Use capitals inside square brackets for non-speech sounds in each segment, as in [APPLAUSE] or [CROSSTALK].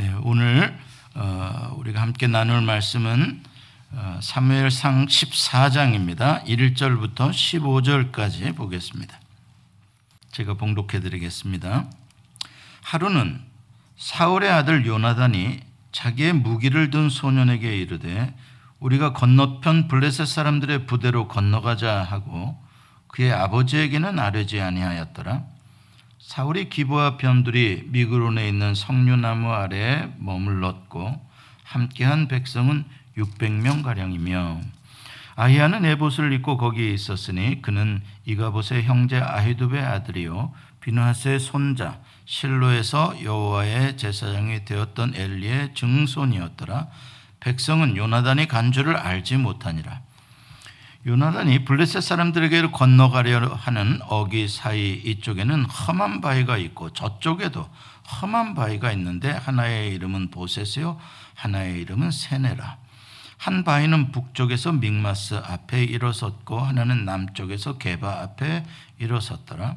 네, 오늘 어, 우리가 함께 나눌 말씀은 어, 사무엘상 14장입니다. 1절부터 15절까지 보겠습니다. 제가 봉독해 드리겠습니다. 하루는 사울의 아들 요나단이 자기의 무기를 든 소년에게 이르되 우리가 건너편 블레셋 사람들의 부대로 건너가자 하고 그의 아버지에게는 아뢰지 아니하였더라. 사울이 기부와 변들이 미그론에 있는 석류나무 아래에 머물렀고 함께한 백성은 600명 가량이며 아히야는 에봇을 입고 거기에 있었으니 그는 이가봇의 형제 아히두베 아들이요 비누하스의 손자 실로에서 여호와의 제사장이 되었던 엘리의 증손이었더라. 백성은 요나단이 간 줄을 알지 못하니라. 요나단이 블레셋 사람들에게 건너가려 하는 어기 사이 이쪽에는 험한 바위가 있고 저쪽에도 험한 바위가 있는데 하나의 이름은 보셋이요 하나의 이름은 세네라. 한 바위는 북쪽에서 믹마스 앞에 일어섰고 하나는 남쪽에서 게바 앞에 일어섰더라.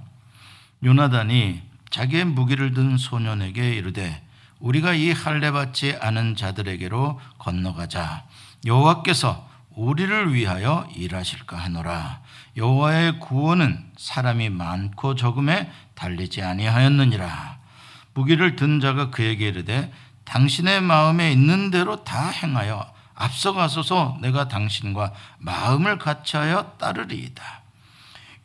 요나단이 자기의 무기를 든 소년에게 이르되 우리가 이 할례 받지 않은 자들에게로 건너가자. 여호와께서 우리를 위하여 일하실까 하노라. 여호와의 구원은 사람이 많고 적음에 달리지 아니하였느니라. 무기를 든 자가 그에게 이르되 당신의 마음에 있는 대로 다 행하여 앞서가소서 내가 당신과 마음을 같이하여 따르리이다.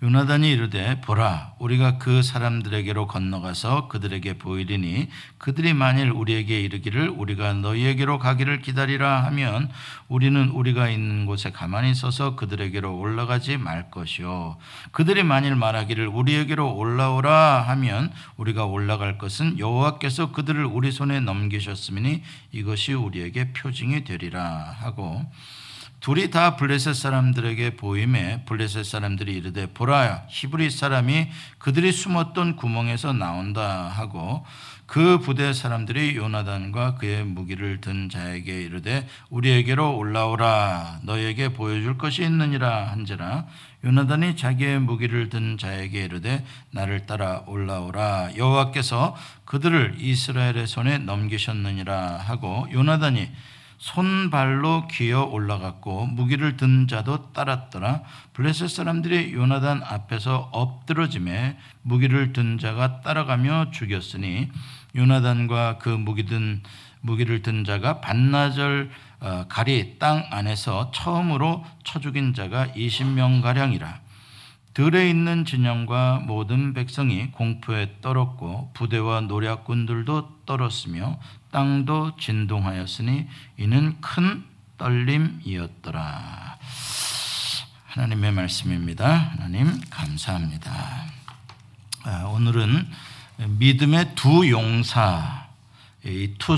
요나단이 이르되 보라 우리가 그 사람들에게로 건너가서 그들에게 보이리니 그들이 만일 우리에게 이르기를 우리가 너희에게로 가기를 기다리라 하면 우리는 우리가 있는 곳에 가만히 서서 그들에게로 올라가지 말 것이요. 그들이 만일 말하기를 우리에게로 올라오라 하면 우리가 올라갈 것은 여호와께서 그들을 우리 손에 넘기셨으니 이것이 우리에게 표징이 되리라. 하고 둘이 다 블레셋 사람들에게 보임에 블레셋 사람들이 이르되 보라 히브리 사람이 그들이 숨었던 구멍에서 나온다 하고 그 부대 사람들이 요나단과 그의 무기를 든 자에게 이르되 우리에게로 올라오라. 너에게 보여줄 것이 있느니라 한지라. 요나단이 자기의 무기를 든 자에게 이르되 나를 따라 올라오라. 여호와께서 그들을 이스라엘의 손에 넘기셨느니라 하고 요나단이 손발로 기어 올라갔고 무기를 든 자도 따랐더라. 블레셋 사람들이 요나단 앞에서 엎드러짐에 무기를 든 자가 따라가며 죽였으니 요나단과 그 무기 든 무기를 든 자가 반나절 어, 가리 땅 안에서 처음으로 쳐 죽인 자가 20명 가량이라. 들에 있는 진영과 모든 백성이 공포에 떨었고 부대와 노략군들도 떨었으며 땅도 진동하였으니 이는 큰 떨림이었더라. 하나님의 말씀입니다. 하나님 감사합니다. 아, 오늘은 믿음의 두 용사, 이 two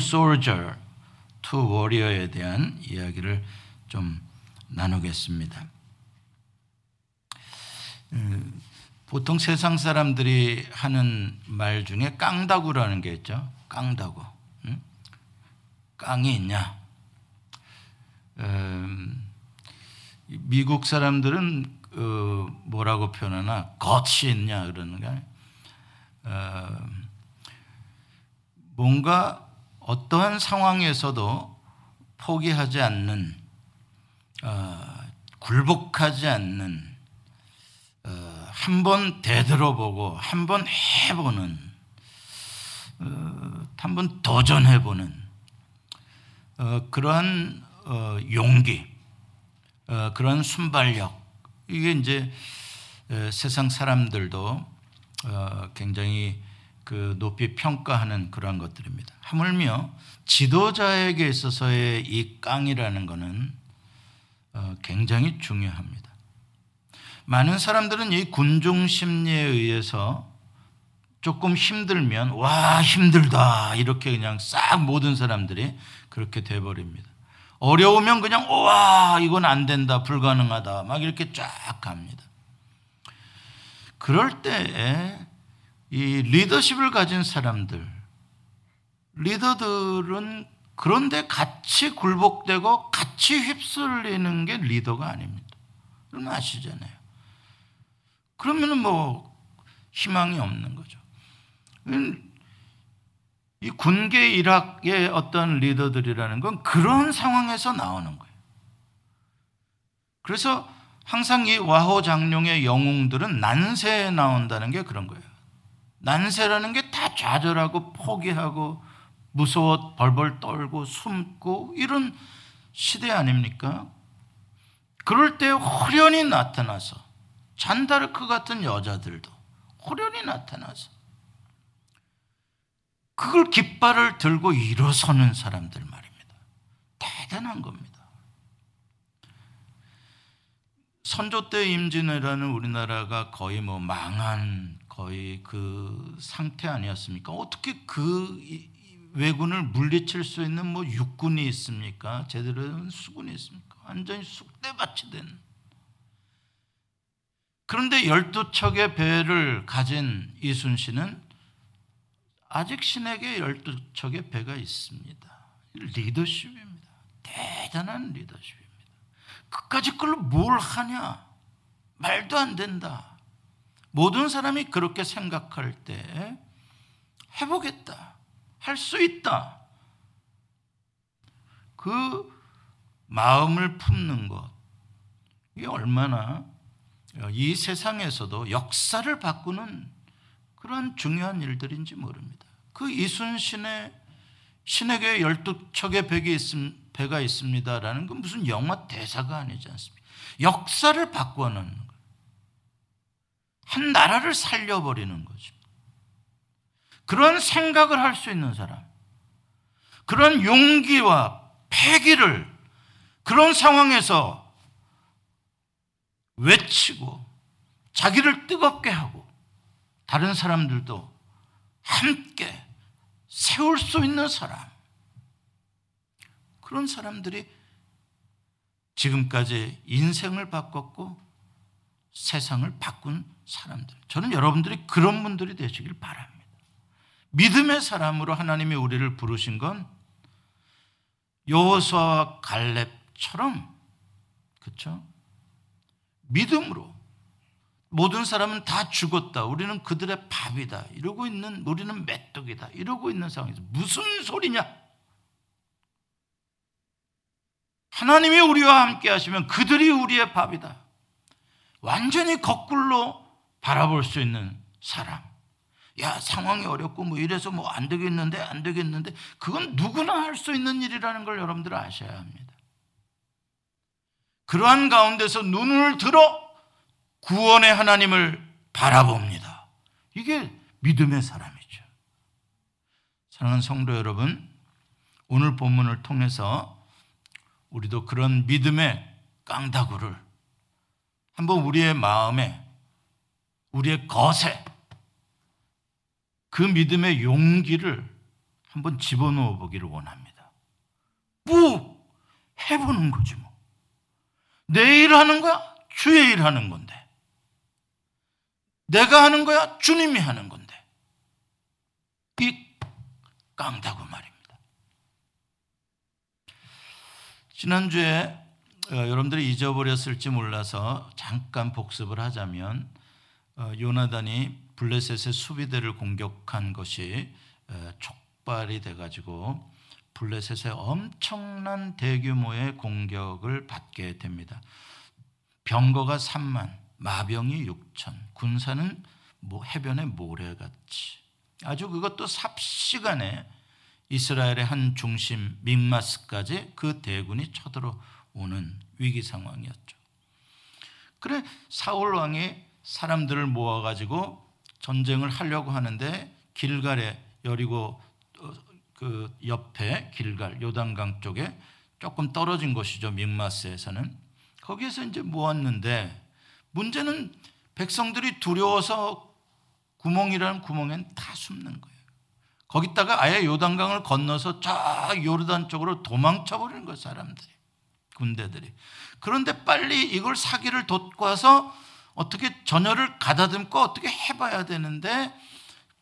two warrior에 대한 이야기를 좀 나누겠습니다. 음, 보통 세상 사람들이 하는 말 중에 깡다구라는 게 있죠. 깡다구. 응? 깡이 있냐? 음, 미국 사람들은 어, 뭐라고 표현하나? 겉이 있냐 그러는 거 어, 뭔가 어떠한 상황에서도 포기하지 않는, 어, 굴복하지 않는 어, 한번 되돌아보고 한 번 해보는 어, 한번 도전해보는 어, 그러한 용기 그런 순발력 이게 이제 세상 사람들도 굉장히 그 높이 평가하는 그러한 것들입니다. 하물며 지도자에게 있어서의 이 깡이라는 것은 굉장히 중요합니다. 많은 사람들은 이 군중 심리에 의해서 조금 힘들면 와 힘들다 이렇게 그냥 싹 모든 사람들이 그렇게 돼 버립니다. 어려우면 그냥 와 이건 안 된다 불가능하다 막 이렇게 쫙 갑니다. 그럴 때이 리더십을 가진 사람들 리더들은 그런데 같이 굴복되고 같이 휩쓸리는 게 리더가 아닙니다. 그럼 아시잖아요. 그러면은 뭐 희망이 없는 거죠. 이 군계 일학의 어떤 리더들이라는 건 그런 상황에서 나오는 거예요. 그래서 항상 이 와호 장룡의 영웅들은 난세에 나온다는 게 그런 거예요. 난세라는 게 다 좌절하고 포기하고 무서워 벌벌 떨고 숨고 이런 시대 아닙니까? 그럴 때 호련히 나타나서 잔다르크 같은 여자들도 호련히 나타나서 그걸 깃발을 들고 일어서는 사람들 말입니다. 대단한 겁니다. 선조 때 임진왜란은 우리나라가 거의 뭐 망한 거의 그 상태 아니었습니까? 어떻게 그 왜군을 물리칠 수 있는 뭐 육군이 있습니까? 제대로 된 수군이 있습니까? 완전히 쑥대밭이 된. 그런데 열두 척의 배를 가진 이순신은 아직 신에게 열두 척의 배가 있습니다. 리더십입니다. 대단한 리더십입니다. 그까지 걸로 뭘 하냐? 말도 안 된다. 모든 사람이 그렇게 생각할 때 해보겠다. 할 수 있다. 그 마음을 품는 것. 이게 얼마나 이 세상에서도 역사를 바꾸는 그런 중요한 일들인지 모릅니다. 그 이순신의 신에게 열두 척의 백이 있음, 배가 있습니다라는 건 무슨 영화 대사가 아니지 않습니까? 역사를 바꿔놓는 거예요. 한 나라를 살려버리는 거죠. 그런 생각을 할 수 있는 사람, 그런 용기와 패기를 그런 상황에서 외치고 자기를 뜨겁게 하고 다른 사람들도 함께 세울 수 있는 사람. 그런 사람들이 지금까지 인생을 바꿨고 세상을 바꾼 사람들. 저는 여러분들이 그런 분들이 되시길 바랍니다. 믿음의 사람으로 하나님이 우리를 부르신 건 여호수아와 갈렙처럼 그렇죠? 믿음으로 모든 사람은 다 죽었다. 우리는 그들의 밥이다. 이러고 있는 우리는 메뚜기다. 이러고 있는 상황에서 무슨 소리냐? 하나님이 우리와 함께 하시면 그들이 우리의 밥이다. 완전히 거꾸로 바라볼 수 있는 사람. 야, 상황이 어렵고 뭐 이래서 뭐 안 되겠는데, 안 되겠는데, 그건 누구나 할 수 있는 일이라는 걸 여러분들 아셔야 합니다. 그러한 가운데서 눈을 들어 구원의 하나님을 바라봅니다. 이게 믿음의 사람이죠. 사랑하는 성도 여러분, 오늘 본문을 통해서 우리도 그런 믿음의 깡다구를 한번 우리의 마음에, 우리의 것에 그 믿음의 용기를 한번 집어넣어 보기를 원합니다. 뭐 해보는 거지 뭐. 내 일 하는 거야? 주의 일 하는 건데. 내가 하는 거야? 주님이 하는 건데. 이 깡다구 말입니다. 지난주에 어, 여러분들이 잊어버렸을지 몰라서 잠깐 복습을 하자면 어, 요나단이 블레셋의 수비대를 공격한 것이 어, 촉발이 돼가지고 블레셋의 엄청난 대규모의 공격을 받게 됩니다. 병거가 3만, 마병이 6천, 군사는 뭐 해변의 모래같이 아주 그것도 삽시간에 이스라엘의 한 중심 민마스까지 그 대군이 쳐들어오는 위기 상황이었죠. 그래 사울 왕이 사람들을 모아 가지고 전쟁을 하려고 하는데 길갈에 여리고 어, 그 옆에 길갈 요단강 쪽에 조금 떨어진 곳이죠 민마스에서는 거기에서 이제 모았는데 문제는 백성들이 두려워서 구멍이라는 구멍엔 다 숨는 거예요. 거기다가 아예 요단강을 건너서 쫙 요르단 쪽으로 도망쳐 버리는 거예요, 사람들이. 군대들이. 그런데 빨리 이걸 사기를 돋궈서 어떻게 전열을 가다듬고 어떻게 해봐야 되는데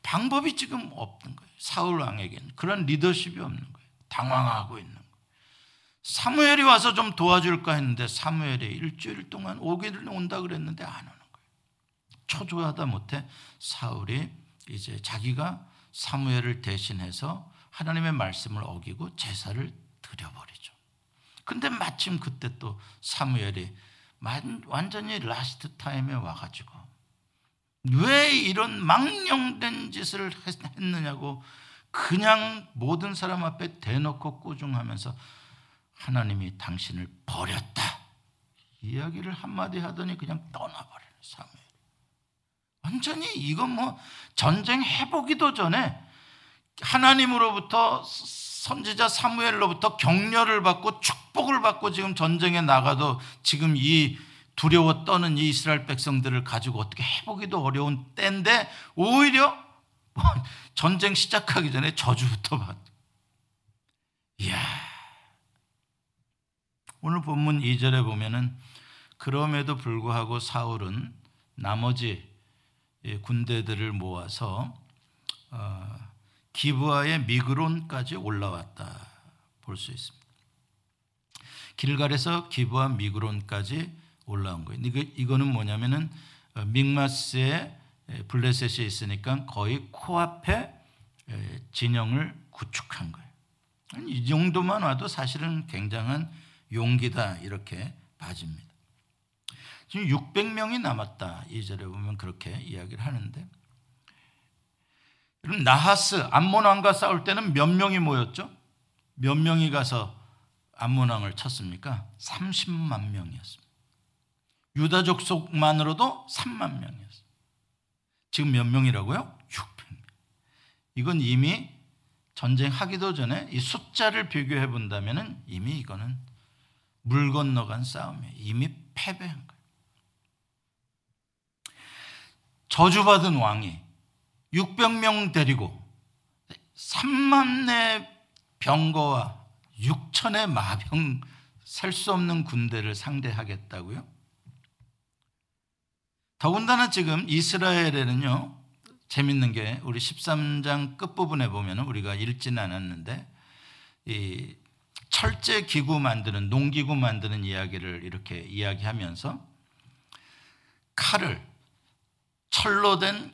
방법이 지금 없는 거예요. 사울 왕에게는 그런 리더십이 없는 거예요. 당황하고 있는 거예요. 사무엘이 와서 좀 도와줄까 했는데 사무엘이 일주일 동안 오기를 온다 그랬는데 안 오는 거예요. 초조하다 못해 사울이 이제 자기가 사무엘을 대신해서 하나님의 말씀을 어기고 제사를 드려버리죠. 근데 마침 그때 또 사무엘이 완전히 last time에 와가지고 왜 이런 망령된 짓을 했느냐고 그냥 모든 사람 앞에 대놓고 꾸중하면서 하나님이 당신을 버렸다. 이야기를 한마디 하더니 그냥 떠나버려요, 사무엘. 완전히 이건 뭐 전쟁 해보기도 전에 하나님으로부터 선지자 사무엘로부터 격려를 받고 축복을 받고 지금 전쟁에 나가도 지금 이 두려워 떠는 이 이스라엘 백성들을 가지고 어떻게 해보기도 어려운 때인데 오히려 뭐 전쟁 시작하기 전에 저주부터 받. 이야. 오늘 본문 2절에 보면은 그럼에도 불구하고 사울은 나머지 군대들을 모아서 어, 기브아의 미그론까지 올라왔다 볼 수 있습니다. 길갈에서 기브아 미그론까지 올라온 거예요. 이거, 이거는 뭐냐면은 어, 믹마스에 블레셋이 있으니까 거의 코앞에 진영을 구축한 거예요. 이 정도만 와도 사실은 굉장한 용기다 이렇게 봐집니다. 지금 600명이 남았다. 이절에 보면 그렇게 이야기를 하는데 그럼 나하스 암몬 왕과 싸울 때는 몇 명이 모였죠? 몇 명이 가서 암몬 왕을 쳤습니까? 30만 명이었습니다. 유다 족 속만으로도 3만 명이었어요. 지금 몇 명이라고요? 600명. 이건 이미 전쟁하기도 전에 이 숫자를 비교해 본다면 이미 이거는 물 건너간 싸움이에요. 이미 패배한 거예요. 저주받은 왕이 600명 데리고 3만의 병거와 6천의 마병 셀 수 없는 군대를 상대하겠다고요? 더군다나 지금 이스라엘에는요, 재밌는 게 우리 13장 끝부분에 보면 우리가 읽지는 않았는데, 이 철제 기구 만드는, 농기구 만드는 이야기를 이렇게 이야기하면서 칼을 철로 된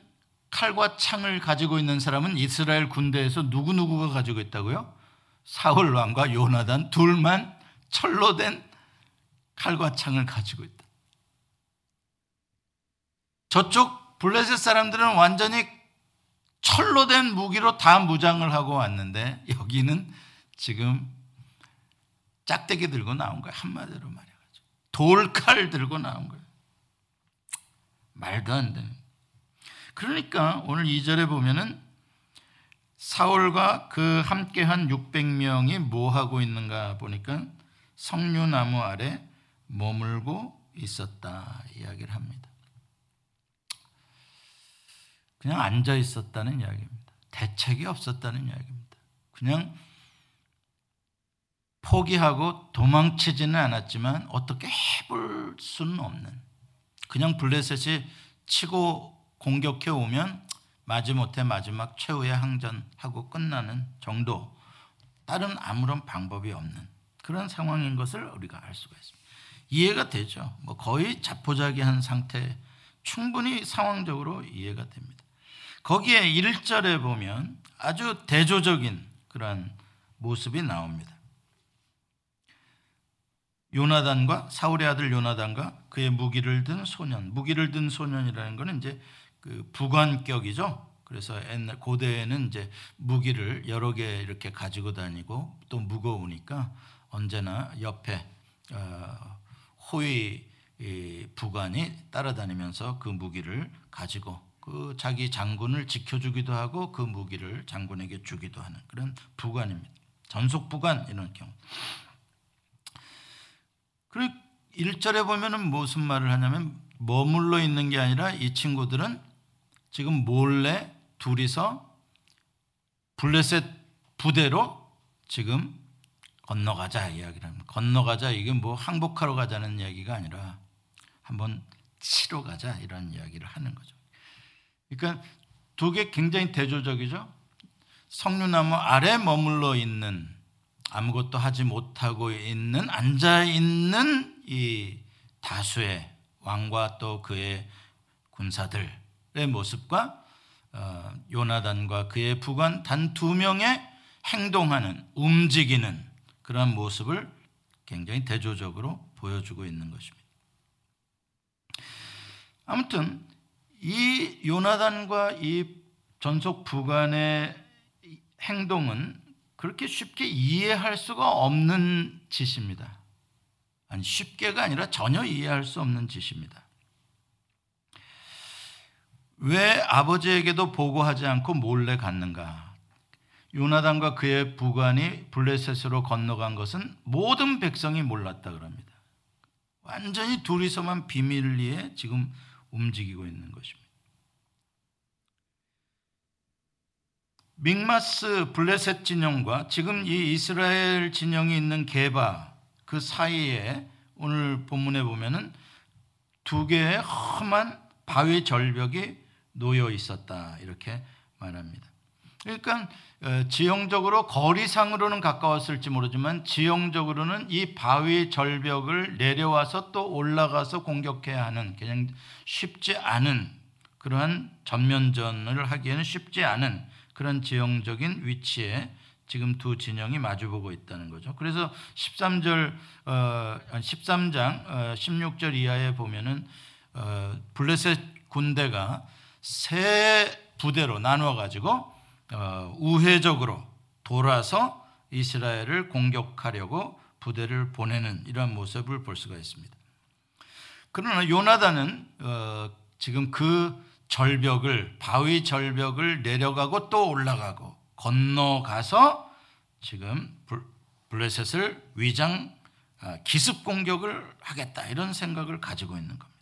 칼과 창을 가지고 있는 사람은 이스라엘 군대에서 누구누구가 가지고 있다고요? 사울 왕과 요나단 둘만 철로 된 칼과 창을 가지고 있다. 저쪽 블레셋 사람들은 완전히 철로 된 무기로 다 무장을 하고 왔는데 여기는 지금 짝대기 들고 나온 거야. 한마디로 말해가지고. 돌칼 들고 나온 거야. 말도 안 돼. 그러니까 오늘 2절에 보면은 사울과 그 함께한 600명이 뭐 하고 있는가 보니까 석류나무 아래 머물고 있었다 이야기를 합니다. 그냥 앉아 있었다는 이야기입니다. 대책이 없었다는 이야기입니다. 그냥 포기하고 도망치지는 않았지만 어떻게 해볼 수는 없는 그냥 블레셋이 치고 공격해 오면 마지못해 마지막 최후의 항전하고 끝나는 정도 다른 아무런 방법이 없는 그런 상황인 것을 우리가 알 수가 있습니다. 이해가 되죠. 뭐 거의 자포자기한 상태 충분히 상황적으로 이해가 됩니다. 거기에 1절에 보면 아주 대조적인 그러한 모습이 나옵니다. 요나단과 사울의 아들 요나단과 그의 무기를 든 소년, 무기를 든 소년이라는 것은 이제 그 부관격이죠. 그래서 옛날 고대에는 이제 무기를 여러 개 이렇게 가지고 다니고 또 무거우니까 언제나 옆에 어, 호위 부관이 따라다니면서 그 무기를 가지고 그 자기 장군을 지켜주기도 하고 그 무기를 장군에게 주기도 하는 그런 부관입니다. 전속 부관 이런 경우. 그리고 1절에 보면은 무슨 말을 하냐면 머물러 있는 게 아니라 이 친구들은 지금 몰래 둘이서 블레셋 부대로 지금 건너가자 이야기를 합니다. 건너가자 이게 뭐 항복하러 가자는 이야기가 아니라 한번 치러 가자 이런 이야기를 하는 거죠. 그러니까 두 개 굉장히 대조적이죠. 석류나무 아래 머물러 있는 아무것도 하지 못하고 있는 앉아 있는 이 다수의 왕과 또 그의 군사들 의 모습과 어, 요나단과 그의 부관 단 두 명의 행동하는 움직이는 그러한 모습을 굉장히 대조적으로 보여주고 있는 것입니다. 아무튼 이 요나단과 이 전속 부관의 행동은 그렇게 쉽게 이해할 수가 없는 짓입니다. 아니 쉽게가 아니라 전혀 이해할 수 없는 짓입니다. 왜 아버지에게도 보고하지 않고 몰래 갔는가? 요나단과 그의 부관이 블레셋으로 건너간 것은 모든 백성이 몰랐다 그럽니다. 완전히 둘이서만 비밀리에 지금 움직이고 있는 것입니다. 믹마스 블레셋 진영과 지금 이 이스라엘 진영이 있는 게바 그 사이에 오늘 본문에 보면은 두 개의 험한 바위 절벽이 놓여 있었다 이렇게 말합니다. 그러니까 어, 지형적으로 거리상으로는 가까웠을지 모르지만 지형적으로는 이 바위 절벽을 내려와서 또 올라가서 공격해야 하는 그냥 쉽지 않은 그러한 전면전을 하기에는 쉽지 않은 그런 지형적인 위치에 지금 두 진영이 마주보고 있다는 거죠. 그래서 13절 어, 13장 어, 16절 이하에 보면은 어, 블레셋 군대가 세 부대로 나누어 가지고 어, 우회적으로 돌아서 이스라엘을 공격하려고 부대를 보내는 이러한 모습을 볼 수가 있습니다. 그러나 요나단은 어, 지금 그 절벽을 바위 절벽을 내려가고 또 올라가고 건너가서 지금 블레셋을 위장 아, 기습 공격을 하겠다 이런 생각을 가지고 있는 겁니다.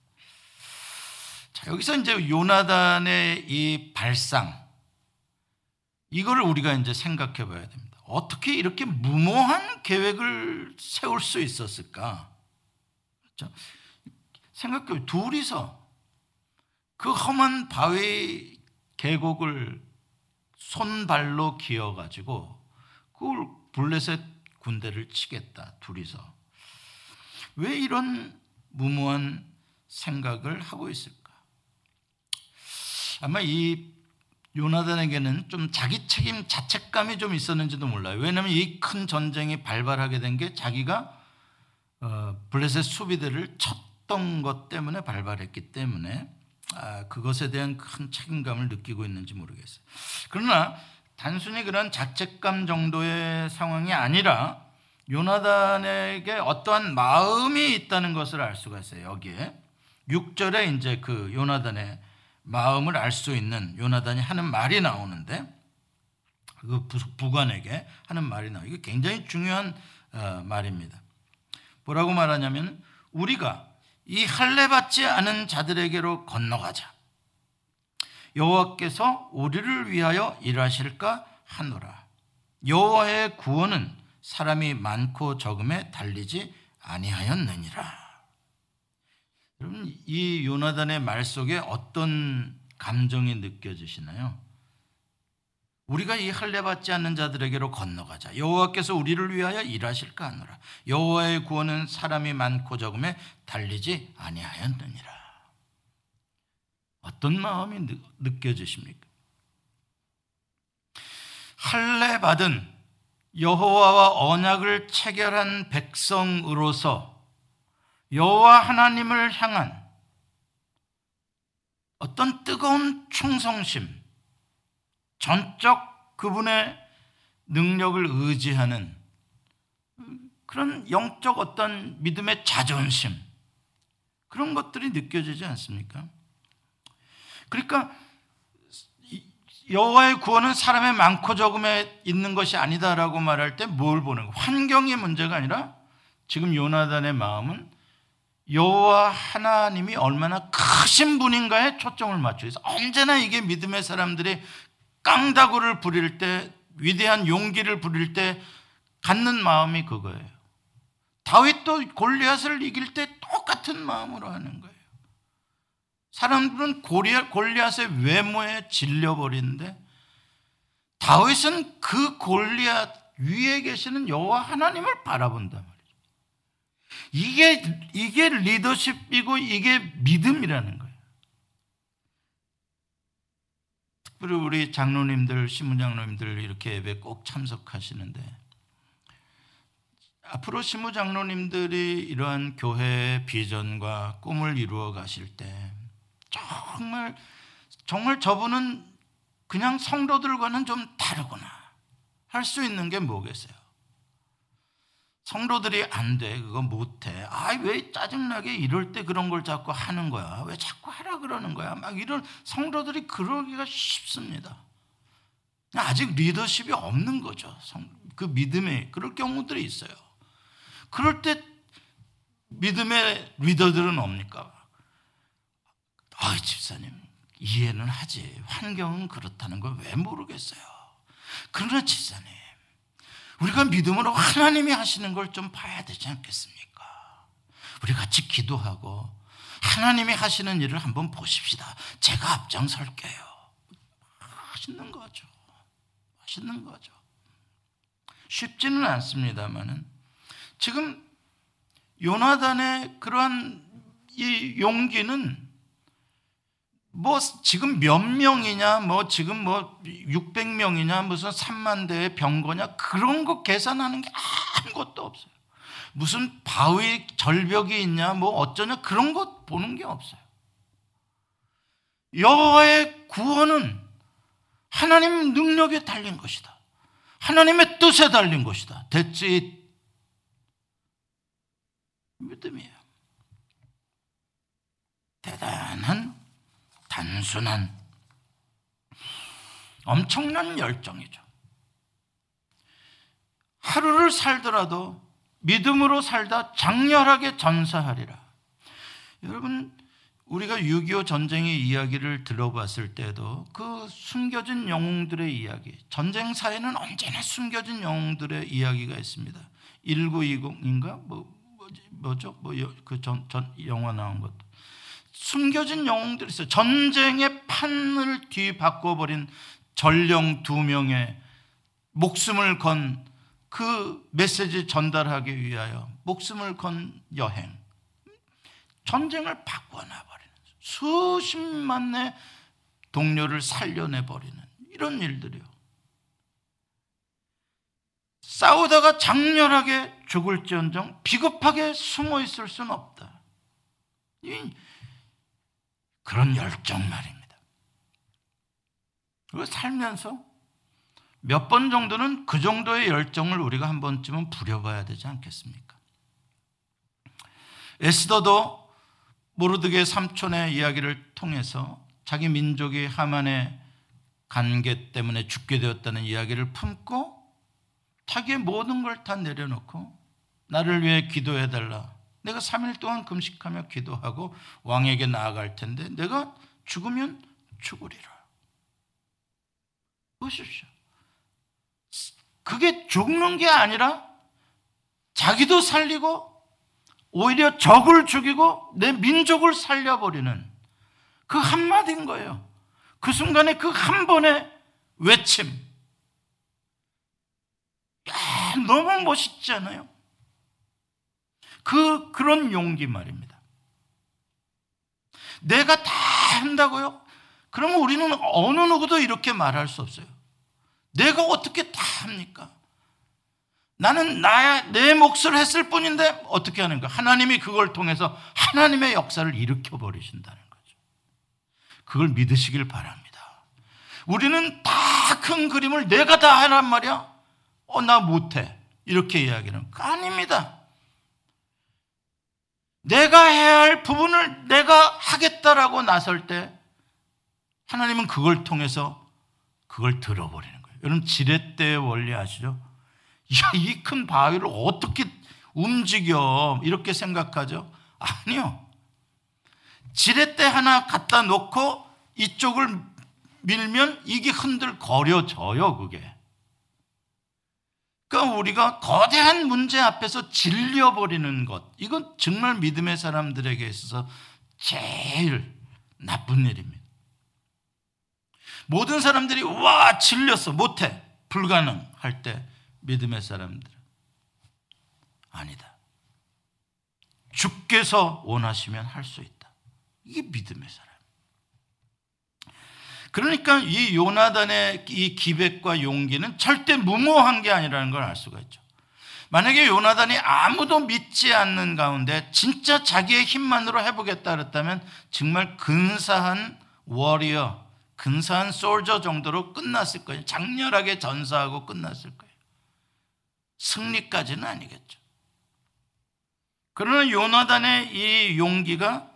자, 여기서 이제 요나단의 이 발상 이거를 우리가 이제 생각해 봐야 됩니다. 어떻게 이렇게 무모한 계획을 세울 수 있었을까? 그렇죠? 생각해 둘이서 그 험한 바위 계곡을 손발로 기어가지고 그걸 블레셋 군대를 치겠다 둘이서 왜 이런 무모한 생각을 하고 있을까? 아마 이 요나단에게는 좀 자기 책임 자책감이 좀 있었는지도 몰라요. 왜냐하면 이 큰 전쟁이 발발하게 된 게 자기가 어, 블레셋 수비대를 쳤던 것 때문에 발발했기 때문에 아, 그것에 대한 큰 책임감을 느끼고 있는지 모르겠어요. 그러나 단순히 그런 자책감 정도의 상황이 아니라 요나단에게 어떠한 마음이 있다는 것을 알 수가 있어요. 여기에 6절에 이제 그 요나단의 마음을 알 수 있는 요나단이 하는 말이 나오는데 그 부관에게 하는 말이 나와. 이게 굉장히 중요한 어, 말입니다. 뭐라고 말하냐면 우리가 이 할례 받지 않은 자들에게로 건너가자. 여호와께서 우리를 위하여 일하실까 하노라. 여호와의 구원은 사람이 많고 적음에 달리지 아니하였느니라. 여러분 이 요나단의 말 속에 어떤 감정이 느껴지시나요? 우리가 이 할례 받지 않는 자들에게로 건너가자. 여호와께서 우리를 위하여 일하실까 하노라. 여호와의 구원은 사람이 많고 적음에 달리지 아니하였느니라. 어떤 마음이 느껴지십니까? 할례 받은 여호와와 언약을 체결한 백성으로서 여호와 하나님을 향한 어떤 뜨거운 충성심, 전적 그분의 능력을 의지하는 그런 영적 어떤 믿음의 자존심 그런 것들이 느껴지지 않습니까? 그러니까 여호와의 구원은 사람의 많고 적음에 있는 것이 아니다라고 말할 때 뭘 보는 거? 환경의 문제가 아니라 지금 요나단의 마음은 여호와 하나님이 얼마나 크신 분인가에 초점을 맞추서 언제나 이게 믿음의 사람들이 깡다구를 부릴 때 위대한 용기를 부릴 때 갖는 마음이 그거예요. 다윗도 골리앗을 이길 때 똑같은 마음으로 하는 거예요. 사람들은 골리앗의 외모에 질려버리는데 다윗은 그 골리앗 위에 계시는 여호와 하나님을 바라본단 말이에요. 이게 이게 리더십이고 이게 믿음이라는 거예요. 그리고 우리 장로님들, 신무장로님들 이렇게 예배 꼭 참석하시는데 앞으로 신무장로님들이 이러한 교회의 비전과 꿈을 이루어 가실 때 정말 정말 저분은 그냥 성도들과는 좀 다르구나 할 수 있는 게 뭐겠어요? 성도들이 안 돼, 그거 못 해. 아, 왜 짜증나게 이럴 때 그런 걸 자꾸 하는 거야? 왜 자꾸 하라 그러는 거야? 막 이런 성도들이 그러기가 쉽습니다. 아직 리더십이 없는 거죠. 그 믿음에 그럴 경우들이 있어요. 그럴 때 믿음의 리더들은 옵니까? 아, 집사님 이해는 하지. 환경은 그렇다는 걸 왜 모르겠어요. 그러나 집사님 우리가 믿음으로 하나님이 하시는 걸 좀 봐야 되지 않겠습니까? 우리 같이 기도하고 하나님이 하시는 일을 한번 보십시다. 제가 앞장설게요. 맛있는 거죠. 맛있는 거죠. 쉽지는 않습니다만은 지금 요나단의 그러한 이 용기는 뭐 지금 몇 명이냐 뭐 지금 뭐 600명이냐 무슨 3만 대의 병거냐 그런 거 계산하는 게 아무것도 없어요. 무슨 바위 절벽이 있냐 뭐 어쩌냐 그런 것 보는 게 없어요. 여호와의 구원은 하나님 능력에 달린 것이다. 하나님의 뜻에 달린 것이다. 대지 믿음이에요. 대단한 단순한 엄청난 열정이죠. 하루를 살더라도 믿음으로 살다 장렬하게 전사하리라. 여러분, 우리가 6.25 전쟁의 이야기를 들어봤을 때도 그 숨겨진 영웅들의 이야기, 전쟁 사에는 언제나 숨겨진 영웅들의 이야기가 있습니다. 1920인가? 뭐, 뭐죠? 뭐, 그 전, 전, 영화 나온 것도. 숨겨진 영웅들이 있어요. 전쟁의 판을 뒤바꿔버린 전령 두 명의 목숨을 건 그 메시지 전달하기 위하여 목숨을 건 여행. 전쟁을 바꿔놔버리는 수십만의 동료를 살려내버리는 이런 일들이요. 싸우다가 장렬하게 죽을지언정 비겁하게 숨어 있을 수는 없다. 그런 열정 말입니다. 그리고 살면서 몇 번 정도는 그 정도의 열정을 우리가 한 번쯤은 부려봐야 되지 않겠습니까? 에스더도 모르드게 삼촌의 이야기를 통해서 자기 민족이 하만의 관계 때문에 죽게 되었다는 이야기를 품고 자기의 모든 걸 다 내려놓고 나를 위해 기도해 달라. 내가 3일 동안 금식하며 기도하고 왕에게 나아갈 텐데 내가 죽으면 죽으리라. 보십시오. 그게 죽는 게 아니라 자기도 살리고 오히려 적을 죽이고 내 민족을 살려버리는 그 한마디인 거예요. 그 순간에 그 한 번의 외침. 야, 너무 멋있지 않아요? 그, 그런 용기 말입니다. 내가 다 한다고요? 그러면 우리는 어느 누구도 이렇게 말할 수 없어요. 내가 어떻게 다 합니까? 나는 나의 내 몫을 했을 뿐인데 어떻게 하는가? 하나님이 그걸 통해서 하나님의 역사를 일으켜 버리신다는 거죠. 그걸 믿으시길 바랍니다. 우리는 다 큰 그림을 내가 다 하란 말이야? 어, 나 못해. 이렇게 이야기는 아닙니다. 내가 해야 할 부분을 내가 하겠다라고 나설 때 하나님은 그걸 통해서 그걸 들어버리는 거예요. 여러분 지렛대의 원리 아시죠? [LAUGHS] 이큰 바위를 어떻게 움직여 이렇게 생각하죠? 아니요. 지렛대 하나 갖다 놓고 이쪽을 밀면 이게 흔들거려져요, 그게. 그러니까 우리가 거대한 문제 앞에서 질려버리는 것, 이건 정말 믿음의 사람들에게 있어서 제일 나쁜 일입니다. 모든 사람들이 와 질렸어 못해 불가능할 때 믿음의 사람들은 아니다. 주께서 원하시면 할 수 있다. 이게 믿음의 사람. 그러니까 이 요나단의 이 기백과 용기는 절대 무모한 게 아니라는 걸 알 수가 있죠. 만약에 요나단이 아무도 믿지 않는 가운데 진짜 자기의 힘만으로 해보겠다 그랬다면 정말 근사한 워리어, 근사한 솔저 정도로 끝났을 거예요. 장렬하게 전사하고 끝났을 거예요. 승리까지는 아니겠죠. 그러나 요나단의 이 용기가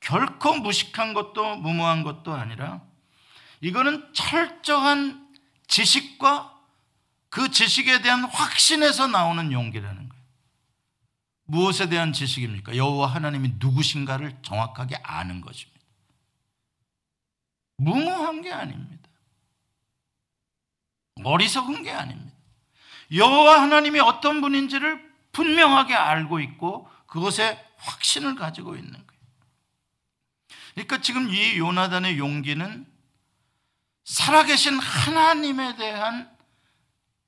결코 무식한 것도 무모한 것도 아니라 이거는 철저한 지식과 그 지식에 대한 확신에서 나오는 용기라는 거예요. 무엇에 대한 지식입니까? 여호와 하나님이 누구신가를 정확하게 아는 것입니다. 무모한 게 아닙니다. 어리석은 게 아닙니다. 여호와 하나님이 어떤 분인지를 분명하게 알고 있고 그것에 확신을 가지고 있는 거예요. 그러니까 지금 이 요나단의 용기는 살아계신 하나님에 대한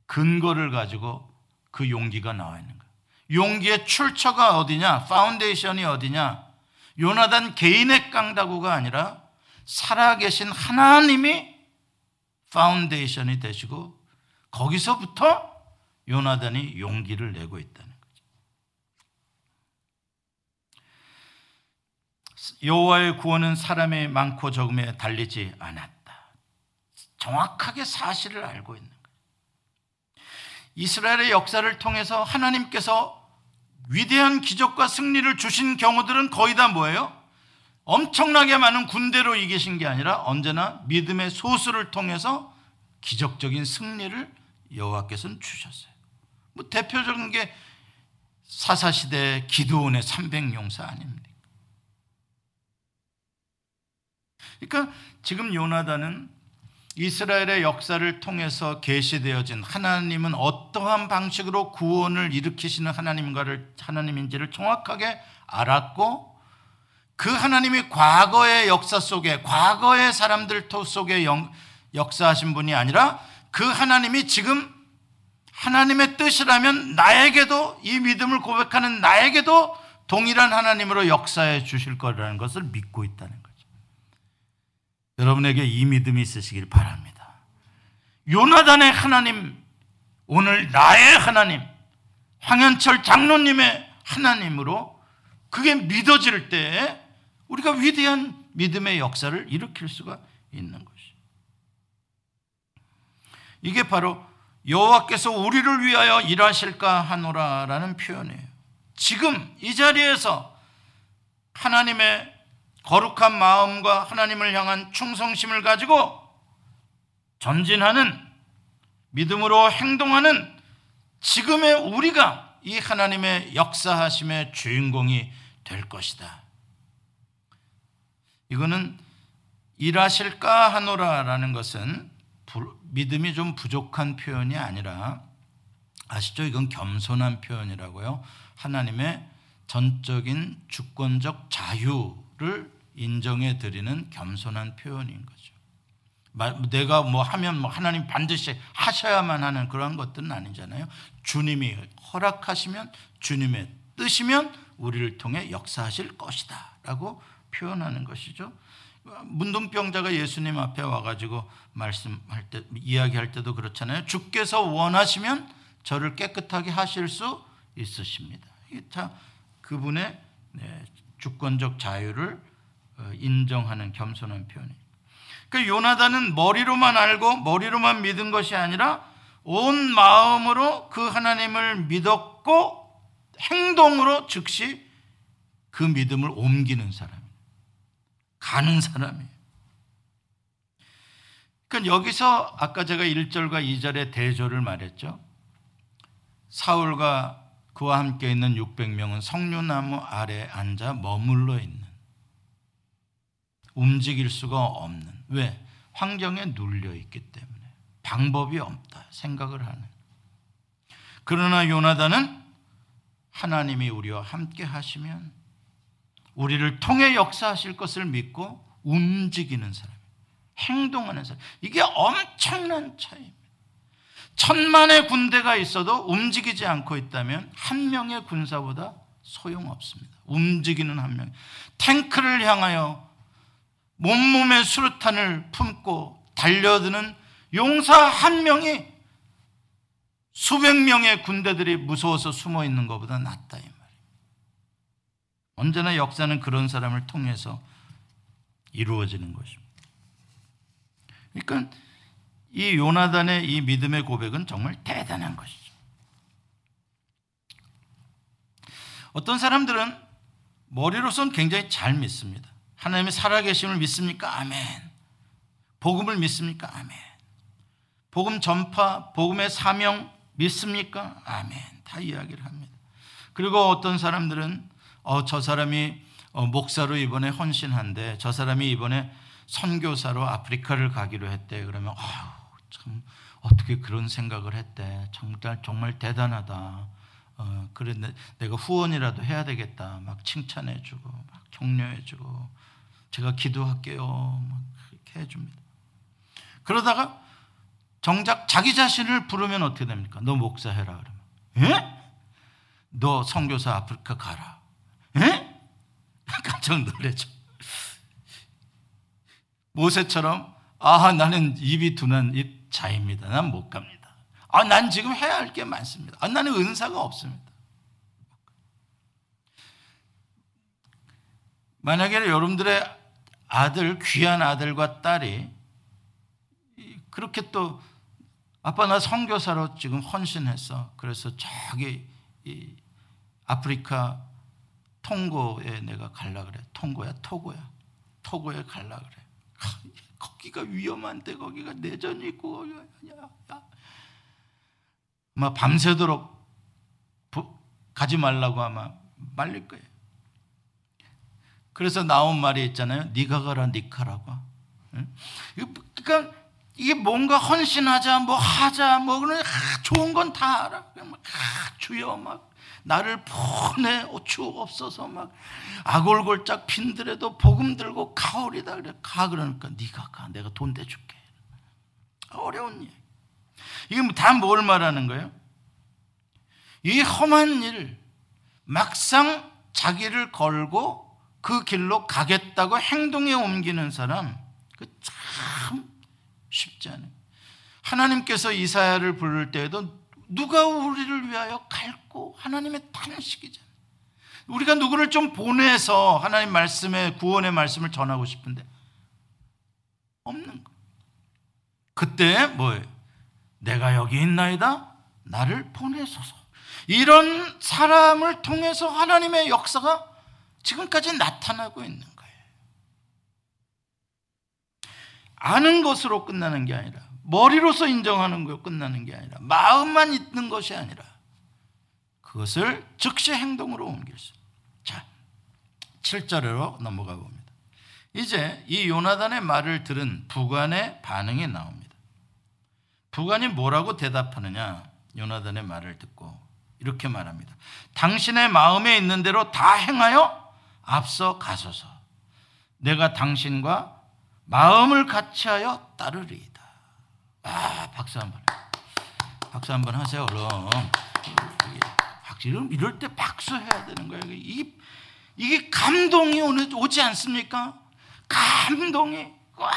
근거를 가지고 그 용기가 나와 있는 거예요. 용기의 출처가 어디냐? foundation이 어디냐? 요나단 개인의 깡다구가 아니라 살아계신 하나님이 foundation이 되시고 거기서부터 요나단이 용기를 내고 있다는 거죠. 여호와의 구원은 사람의 많고 적음에 달리지 않았다. 정확하게 사실을 알고 있는 거예요. 이스라엘의 역사를 통해서 하나님께서 위대한 기적과 승리를 주신 경우들은 거의 다 뭐예요? 엄청나게 많은 군대로 이기신 게 아니라 언제나 믿음의 소수를 통해서 기적적인 승리를 여호와께서는 주셨어요. 뭐 대표적인 게 사사시대 기도원의 300용사 아닙니까? 그러니까 지금 요나단은 이스라엘의 역사를 통해서 계시되어진 하나님은 어떠한 방식으로 구원을 일으키시는 하나님과를 하나님인지를 정확하게 알았고 그 하나님이 과거의 역사 속에 과거의 사람들 속에 역사하신 분이 아니라 그 하나님이 지금 하나님의 뜻이라면 나에게도 이 믿음을 고백하는 나에게도 동일한 하나님으로 역사해 주실 거라는 것을 믿고 있다는. 여러분에게 이 믿음이 있으시길 바랍니다. 요나단의 하나님, 오늘 나의 하나님, 황현철 장로님의 하나님으로 그게 믿어질 때 우리가 위대한 믿음의 역사를 일으킬 수가 있는 것이. 이게 바로 여호와께서 우리를 위하여 일하실까 하노라라는 표현이에요. 지금 이 자리에서 하나님의 거룩한 마음과 하나님을 향한 충성심을 가지고 전진하는 믿음으로 행동하는 지금의 우리가 이 하나님의 역사하심의 주인공이 될 것이다. 이거는 일하실까 하노라라는 것은 믿음이 좀 부족한 표현이 아니라 아시죠? 이건 겸손한 표현이라고요. 하나님의 전적인 주권적 자유를 인정해 드리는 겸손한 표현인 거죠. 내가 뭐 하면 뭐 하나님 반드시 하셔야만 하는 그런 것들은 아니잖아요. 주님이 허락하시면 주님의 뜻이면 우리를 통해 역사하실 것이다라고 표현하는 것이죠. 문둥병자가 예수님 앞에 와가지고 말씀할 때 이야기할 때도 그렇잖아요. 주께서 원하시면 저를 깨끗하게 하실 수 있으십니다. 이게 다 그분의 네, 주권적 자유를 어, 인정하는 겸손한 표현이. 그 요나단은 머리로만 알고 머리로만 믿은 것이 아니라 온 마음으로 그 하나님을 믿었고 행동으로 즉시 그 믿음을 옮기는 사람. 가는 사람이에요. 그러니까 여기서 아까 제가 1절과 2절의 대조를 말했죠. 사울과 그와 함께 있는 600명은 석류나무 아래 앉아 머물러 있는 움직일 수가 없는 왜? 환경에 눌려 있기 때문에 방법이 없다 생각을 하는 그러나 요나단은 하나님이 우리와 함께 하시면 우리를 통해 역사하실 것을 믿고 움직이는 사람, 행동하는 사람. 이게 엄청난 차이입니다. 천만의 군대가 있어도 움직이지 않고 있다면 한 명의 군사보다 소용없습니다. 움직이는 한 명. 탱크를 향하여 몸몸에 수류탄을 품고 달려드는 용사 한 명이 수백 명의 군대들이 무서워서 숨어 있는 것보다 낫다 이. 언제나 역사는 그런 사람을 통해서 이루어지는 것입니다. 그러니까 이 요나단의 이 믿음의 고백은 정말 대단한 것이죠. 어떤 사람들은 머리로선 굉장히 잘 믿습니다. 하나님의 살아계심을 믿습니까? 아멘. 복음을 믿습니까? 아멘. 복음 전파, 복음의 사명 믿습니까? 아멘. 다 이야기를 합니다. 그리고 어떤 사람들은 어, 저 사람이 어, 목사로 이번에 헌신한데 저 사람이 이번에 선교사로 아프리카를 가기로 했대. 그러면 아유, 참 어떻게 그런 생각을 했대. 정말 정말 대단하다. 어, 그래 내가 후원이라도 해야 되겠다. 막 칭찬해주고 막 격려해주고 제가 기도할게요. 막 그렇게 해줍니다. 그러다가 정작 자기 자신을 부르면 어떻게 됩니까? 너 목사해라 그러면. 예? 너 선교사 아프리카 가라. 예? [LAUGHS] 깜짝 놀래죠. 모세처럼 아 나는 입이 둔한 입 자입니다. 난 못 갑니다. 아 난 지금 해야 할 게 많습니다. 아 나는 은사가 없습니다. 만약에 여러분들의 아들 귀한 아들과 딸이 그렇게 또 아빠 나 선교사로 지금 헌신했어. 그래서 저기 아프리카 통고에 내가 갈라 그래. 통고야, 토고야. 토고에 갈라 그래. 거기가 위험한데 거기가 내전이 있고 야, 야. 아마 밤새도록 가지 말라고 아마 말릴 거예요. 그래서 나온 말이 있잖아요. 네가 가라, 니카라고. 그러니까 이게 뭔가 헌신하자, 뭐 하자, 뭐 그런 좋은 건 다 알아. 막 주여 막 나를 보내 주옵소서 막 아골골짝 핀들에도 복음 들고 가오리다 그래 가 그러니까 네가 가 내가 돈 대줄게 어려운 일 이게 뭐 다뭘 말하는 거예요? 이 험한 일 막상 자기를 걸고 그 길로 가겠다고 행동에 옮기는 사람 그참 쉽지 않아요. 하나님께서 이사야를 부를 때에도 누가 우리를 위하여 갈고 하나님의 탄식이잖아요. 우리가 누구를 좀 보내서 하나님 말씀의 구원의 말씀을 전하고 싶은데 없는 거. 그때 뭐예요? 내가 여기 있나이다. 나를 보내소서. 이런 사람을 통해서 하나님의 역사가 지금까지 나타나고 있는 거예요. 아는 것으로 끝나는 게 아니라 머리로서 인정하는 거 끝나는 게 아니라 마음만 있는 것이 아니라 그것을 즉시 행동으로 옮길 수. 자, 7절로 넘어가 봅니다. 이제 이 요나단의 말을 들은 부관의 반응이 나옵니다. 부관이 뭐라고 대답하느냐? 요나단의 말을 듣고 이렇게 말합니다. 당신의 마음에 있는 대로 다 행하여 앞서 가소서. 내가 당신과 마음을 같이하여 따르리. 아, 박수 한 번. 박수 한번 하세요, 얼른. 박수, 이럴 때 박수 해야 되는 거예요. 이, 이게 감동이 오지 않습니까? 감동이. 와.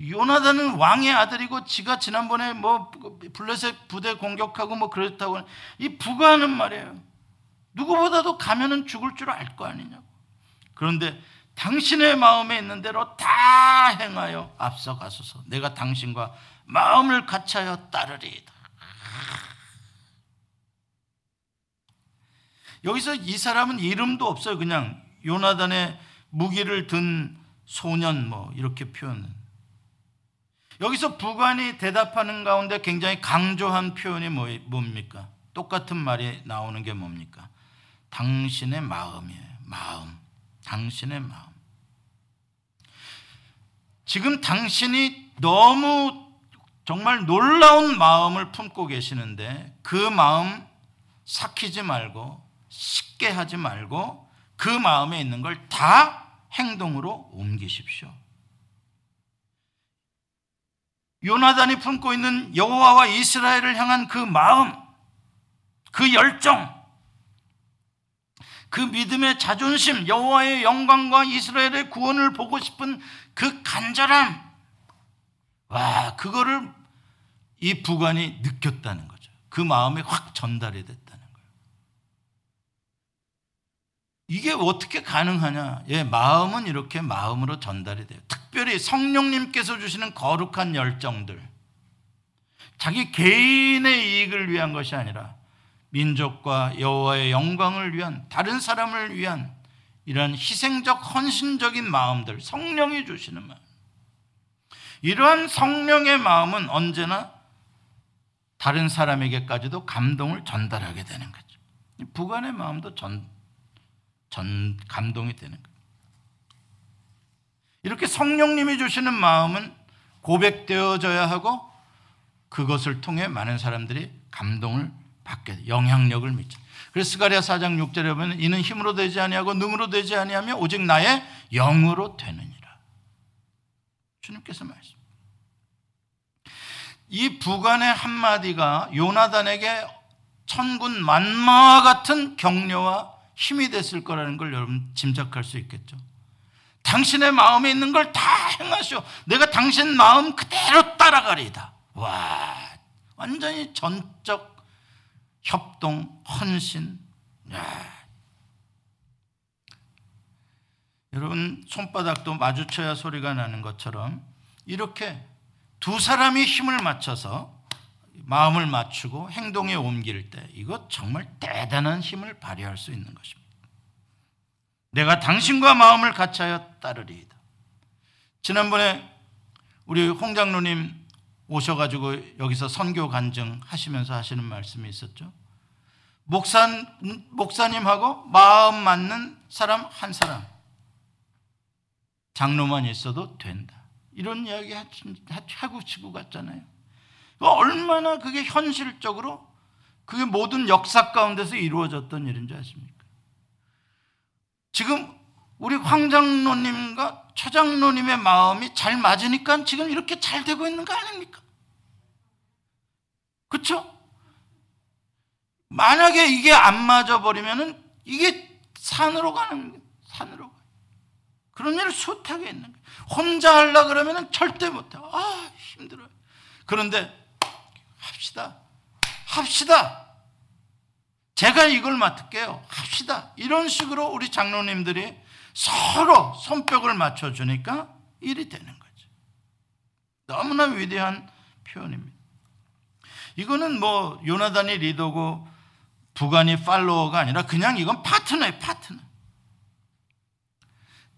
요나단은 왕의 아들이고 지가 지난번에 뭐 블레셋 부대 공격하고 뭐 그랬다고 이 부가하는 말이에요. 누구보다도 가면은 죽을 줄 알 거 아니냐고. 그런데 당신의 마음에 있는 대로 다 행하여 앞서가소서. 내가 당신과 마음을 같이하여 따르리이다. 여기서 이 사람은 이름도 없어요. 그냥 요나단의 무기를 든 소년 뭐 이렇게 표현은. 여기서 부관이 대답하는 가운데 굉장히 강조한 표현이 뭐, 뭡니까? 똑같은 말이 나오는 게 뭡니까? 당신의 마음이에요. 마음. 당신의 마음. 지금 당신이 너무 정말 놀라운 마음을 품고 계시는데 그 마음 삭히지 말고 쉽게 하지 말고 그 마음에 있는 걸 다 행동으로 옮기십시오. 요나단이 품고 있는 여호와와 이스라엘을 향한 그 마음, 그 열정, 그 믿음의 자존심, 여호와의 영광과 이스라엘의 구원을 보고 싶은 그 간절함, 와, 그거를 이 부관이 느꼈다는 거죠. 그 마음이 확 전달이 됐다는 거예요. 이게 어떻게 가능하냐? 예, 마음은 이렇게 마음으로 전달이 돼요. 특별히 성령님께서 주시는 거룩한 열정들, 자기 개인의 이익을 위한 것이 아니라 민족과 여호와의 영광을 위한 다른 사람을 위한 이러한 희생적 헌신적인 마음들 성령이 주시는 마음 이러한 성령의 마음은 언제나 다른 사람에게까지도 감동을 전달하게 되는 거죠. 부관의 마음도 전, 전 감동이 되는 거예요. 이렇게 성령님이 주시는 마음은 고백되어져야 하고 그것을 통해 많은 사람들이 감동을 받게 돼. 영향력을 미쳐. 그래서 스가랴 4장 6절에 보면 이는 힘으로 되지 아니하고 능으로 되지 아니하며 오직 나의 영으로 되느니라. 주님께서 말씀. 이 부관의 한마디가 요나단에게 천군 만마와 같은 격려와 힘이 됐을 거라는 걸 여러분 짐작할 수 있겠죠. 당신의 마음에 있는 걸 다 행하시오. 내가 당신 마음 그대로 따라가리다. 와, 완전히 전적 협동, 헌신. 야. 여러분 손바닥도 마주쳐야 소리가 나는 것처럼 이렇게 두 사람이 힘을 맞춰서 마음을 맞추고 행동에 옮길 때 이거 정말 대단한 힘을 발휘할 수 있는 것입니다. 내가 당신과 마음을 같이 하여 따르리이다. 지난번에 우리 홍 장로님 오셔가지고 여기서 선교 간증 하시면서 하시는 말씀이 있었죠. 목사, 목사님하고 마음 맞는 사람 한 사람. 장로만 있어도 된다. 이런 이야기 하고 치고 갔잖아요. 얼마나 그게 현실적으로 그게 모든 역사 가운데서 이루어졌던 일인 줄 아십니까? 지금 우리 황장로님과 처장로님의 마음이 잘 맞으니까 지금 이렇게 잘 되고 있는 거 아닙니까? 그렇죠? 만약에 이게 안 맞아 버리면은 이게 산으로 가는 산으로 그런 일을 숱하게 있는 거예요. 혼자 하려 그러면 절대 못해. 아, 힘들어요. 그런데 합시다. 합시다. 제가 이걸 맡을게요. 합시다. 이런 식으로 우리 장로님들이 서로 손뼉을 맞춰주니까 일이 되는 거죠. 너무나 위대한 표현입니다. 이거는 뭐 요나단이 리더고 부관이 팔로워가 아니라 그냥 이건 파트너예요, 파트너.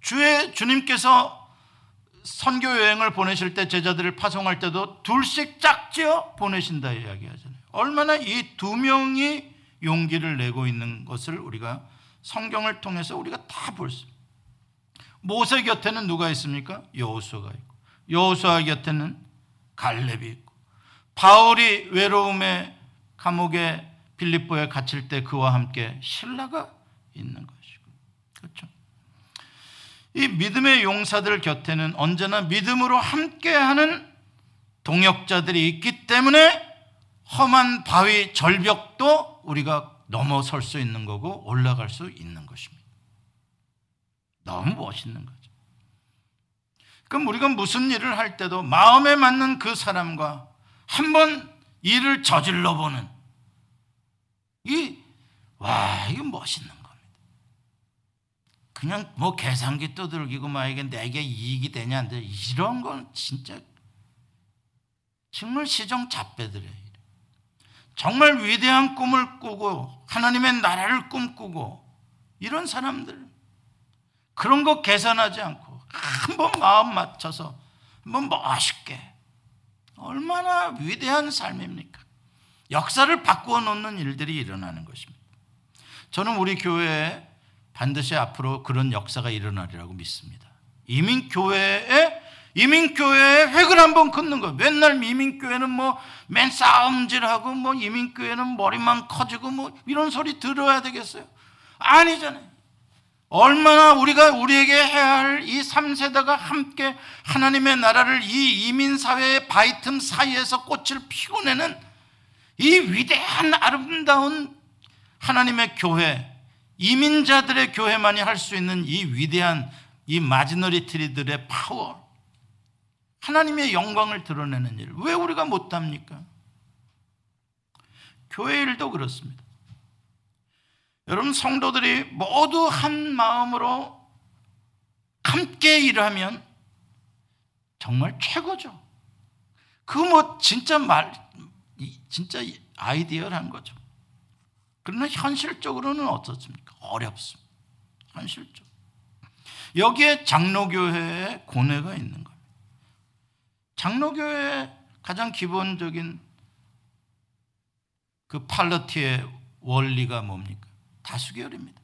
주의 주님께서 선교 여행을 보내실 때 제자들을 파송할 때도 둘씩 짝지어 보내신다 이야기하잖아요. 얼마나 이 두 명이 용기를 내고 있는 것을 우리가 성경을 통해서 우리가 다 볼 수. 모세 곁에는 누가 있습니까? 여호수아가 있고 여호수아 곁에는 갈렙이 있고 바울이 외로움의 감옥에 빌립보에 갇힐 때 그와 함께 신라가 있는 것이고 그렇죠. 이 믿음의 용사들 곁에는 언제나 믿음으로 함께하는 동역자들이 있기 때문에 험한 바위 절벽도 우리가 넘어설 수 있는 거고 올라갈 수 있는 것입니다. 너무 멋있는 거죠. 그럼 우리가 무슨 일을 할 때도 마음에 맞는 그 사람과 한번 일을 저질러 보는 이 와, 이거 멋있는 그냥 뭐 계산기 두들기고 막 이게 내게 이익이 되냐. 이런 건 진짜 정말 시정 잡배들이에요. 정말 위대한 꿈을 꾸고 하나님의 나라를 꿈꾸고 이런 사람들 그런 거 계산하지 않고 한번 마음 맞춰서 한번 멋있게 얼마나 위대한 삶입니까? 역사를 바꾸어 놓는 일들이 일어나는 것입니다. 저는 우리 교회에 반드시 앞으로 그런 역사가 일어나리라고 믿습니다. 이민교회에 이민교회에 획을 한번 긋는 거. 맨날 이민교회는 뭐 맨 싸움질하고 뭐 이민교회는 머리만 커지고 뭐 이런 소리 들어야 되겠어요? 아니잖아요. 얼마나 우리가 우리에게 해야 할 이 3세대가 함께 하나님의 나라를 이 이민사회의 바이틈 사이에서 꽃을 피워내는 이 위대한 아름다운 하나님의 교회 이민자들의 교회만이 할 수 있는 이 위대한 이 마지너리트리들의 파워, 하나님의 영광을 드러내는 일, 왜 우리가 못합니까? 교회 일도 그렇습니다. 여러분, 성도들이 모두 한 마음으로 함께 일하면 정말 최고죠. 그 뭐 진짜 말, 진짜 아이디어란 거죠. 그러나 현실적으로는 어떻습니까? 어렵습니다. 현실적. 여기에 장로교회의 고뇌가 있는 겁니다. 장로교회의 가장 기본적인 그 팔러티의 원리가 뭡니까? 다수결입니다.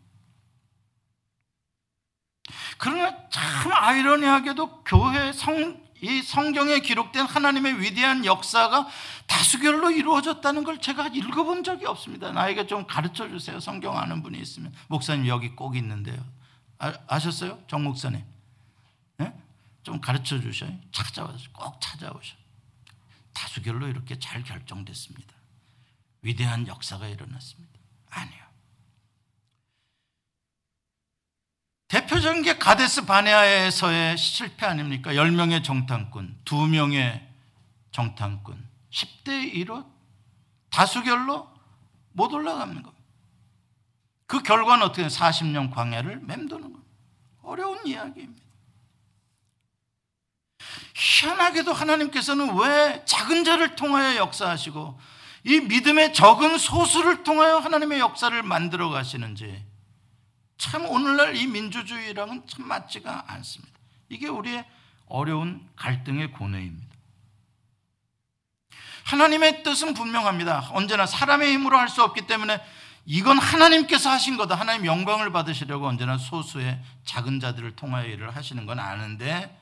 그러나 참 아이러니하게도 교회 성, 이 성경에 기록된 하나님의 위대한 역사가 다수결로 이루어졌다는 걸 제가 읽어본 적이 없습니다. 나에게 좀 가르쳐 주세요. 성경 아는 분이 있으면. 목사님 여기 꼭 있는데요. 아, 셨어요정 목사님? 네? 좀 가르쳐 주셔요. 찾아와서 꼭 찾아오셔. 다수결로 이렇게 잘 결정됐습니다. 위대한 역사가 일어났습니다. 아니요. 대표적인 게 가데스 바네아에서의 실패 아닙니까? 10명의 정탐꾼, 2명의 정탐꾼, 10대 1로 다수결로 못 올라가는 겁니다. 그 결과는 어떻게 40년 광야를 맴도는 겁니다. 어려운 이야기입니다. 희한하게도 하나님께서는 왜 작은 자를 통하여 역사하시고 이 믿음의 적은 소수를 통하여 하나님의 역사를 만들어 가시는지 참 오늘날 이 민주주의랑은 참 맞지가 않습니다. 이게 우리의 어려운 갈등의 고뇌입니다. 하나님의 뜻은 분명합니다. 언제나 사람의 힘으로 할 수 없기 때문에 이건 하나님께서 하신 거다. 하나님 영광을 받으시려고 언제나 소수의 작은 자들을 통하여 일을 하시는 건 아는데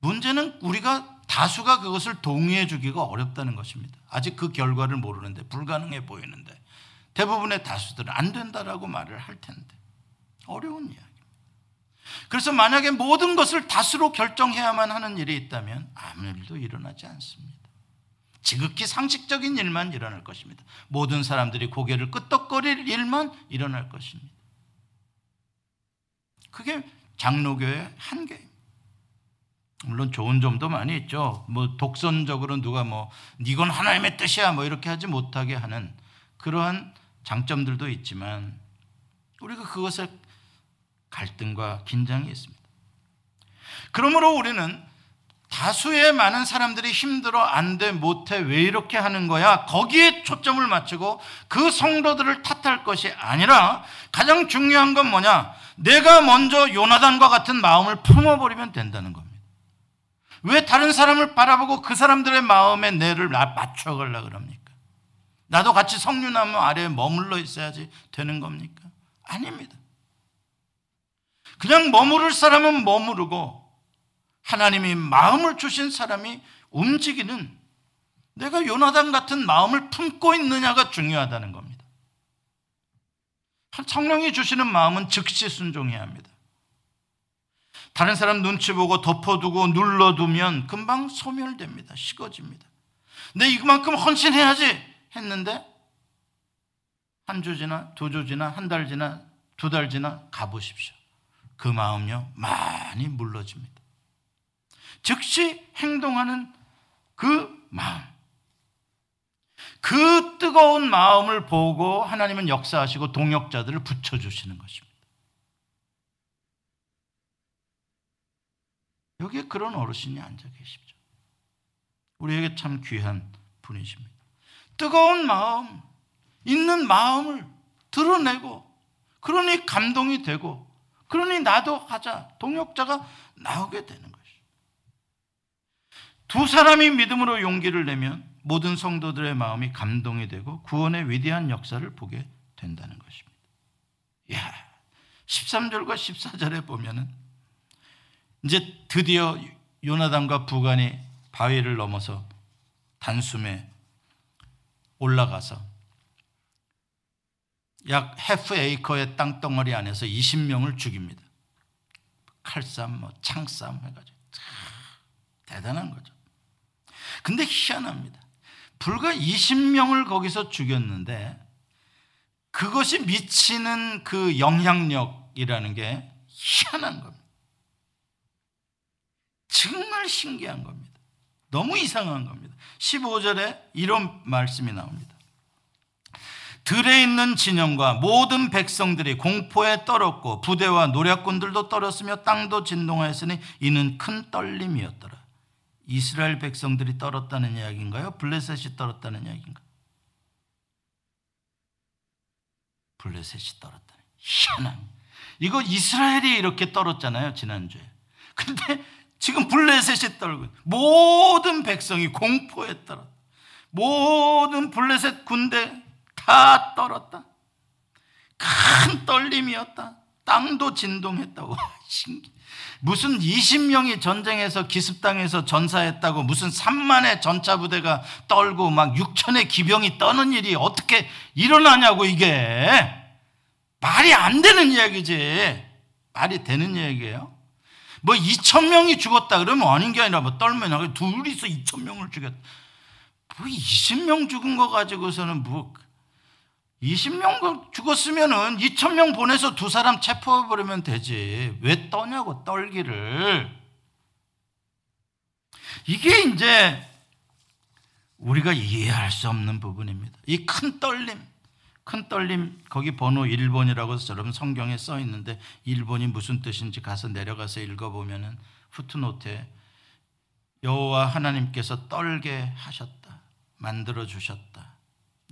문제는 우리가 다수가 그것을 동의해 주기가 어렵다는 것입니다. 아직 그 결과를 모르는데 불가능해 보이는데 대부분의 다수들은 안 된다라고 말을 할 텐데 어려운 이야기. 그래서 만약에 모든 것을 다수로 결정해야만 하는 일이 있다면 아무 일도 일어나지 않습니다. 지극히 상식적인 일만 일어날 것입니다. 모든 사람들이 고개를 끄덕거릴 일만 일어날 것입니다. 그게 장로교의 한계입니다. 물론 좋은 점도 많이 있죠. 뭐 독선적으로 누가 뭐 이건 하나님의 뜻이야 뭐 이렇게 하지 못하게 하는 그러한 장점들도 있지만 우리가 그것에 갈등과 긴장이 있습니다. 그러므로 우리는 다수의 많은 사람들이 힘들어 안 돼 못해 왜 이렇게 하는 거야 거기에 초점을 맞추고 그 성도들을 탓할 것이 아니라 가장 중요한 건 뭐냐 내가 먼저 요나단과 같은 마음을 품어버리면 된다는 겁니다. 왜 다른 사람을 바라보고 그 사람들의 마음에 뇌를 맞춰가려 그럽니까? 나도 같이 석류나무 아래에 머물러 있어야지 되는 겁니까? 아닙니다. 그냥 머무를 사람은 머무르고 하나님이 마음을 주신 사람이 움직이는 내가 요나단 같은 마음을 품고 있느냐가 중요하다는 겁니다. 성령이 주시는 마음은 즉시 순종해야 합니다. 다른 사람 눈치 보고 덮어두고 눌러두면 금방 소멸됩니다. 식어집니다. 내 이만큼 헌신해야지 했는데 한 주 지나 두 주 지나 한 달 지나 두 달 지나 가보십시오. 그 마음요 많이 물러집니다. 즉시 행동하는 그 마음. 그 뜨거운 마음을 보고 하나님은 역사하시고 동역자들을 붙여주시는 것입니다. 여기에 그런 어르신이 앉아 계십니다. 우리에게 참 귀한 분이십니다. 뜨거운 마음, 있는 마음을 드러내고, 그러니 감동이 되고, 그러니 나도 하자. 동역자가 나오게 되는 것이. 두 사람이 믿음으로 용기를 내면 모든 성도들의 마음이 감동이 되고 구원의 위대한 역사를 보게 된다는 것입니다. 야, 13절과 14절에 보면은 이제 드디어 요나단과 부간이 바위를 넘어서 단숨에 올라가서 약 해프 에이커의 땅덩어리 안에서 20명을 죽입니다. 칼싸움, 뭐 창싸움 해가지고 대단한 거죠. 근데 희한합니다. 불과 20명을 거기서 죽였는데 그것이 미치는 그 영향력이라는 게 희한한 겁니다. 정말 신기한 겁니다. 너무 이상한 겁니다. 15절에 이런 말씀이 나옵니다. 들에 있는 진영과 모든 백성들이 공포에 떨었고 부대와 노략군들도 떨었으며 땅도 진동하였으니 이는 큰 떨림이었더라. 이스라엘 백성들이 떨었다는 이야기인가요? 블레셋이 떨었다는 이야기인가요? 블레셋이 떨었다는 희한한 이거 이스라엘이 이렇게 떨었잖아요 지난주에 근데 지금 블레셋이 떨고 모든 백성이 공포에 떨었다. 모든 블레셋 군대 다 떨었다. 큰 떨림이었다. 땅도 진동했다고. [LAUGHS] 무슨 20명이 전쟁에서 기습당해서 전사했다고 무슨 3만의 전차 부대가 떨고 막 6천의 기병이 떠는 일이 어떻게 일어나냐고 이게. 말이 안 되는 이야기지. 말이 되는 이야기예요 뭐 2천 명이 죽었다 그러면 아닌 게 아니라 뭐 떨면 둘이서 2천 명을 죽였다 뭐 20명 죽은 거 가지고서는 뭐 20명 죽었으면은 2,000명 보내서 두 사람 체포해 버리면 되지. 왜 떠냐고, 떨기를. 이게 이제 우리가 이해할 수 없는 부분입니다. 이 큰 떨림, 큰 떨림, 거기 번호 1번이라고 해서 여러분 성경에 써 있는데 1번이 무슨 뜻인지 가서 내려가서 읽어보면은 푸트노트에 여호와 하나님께서 떨게 하셨다. 만들어 주셨다.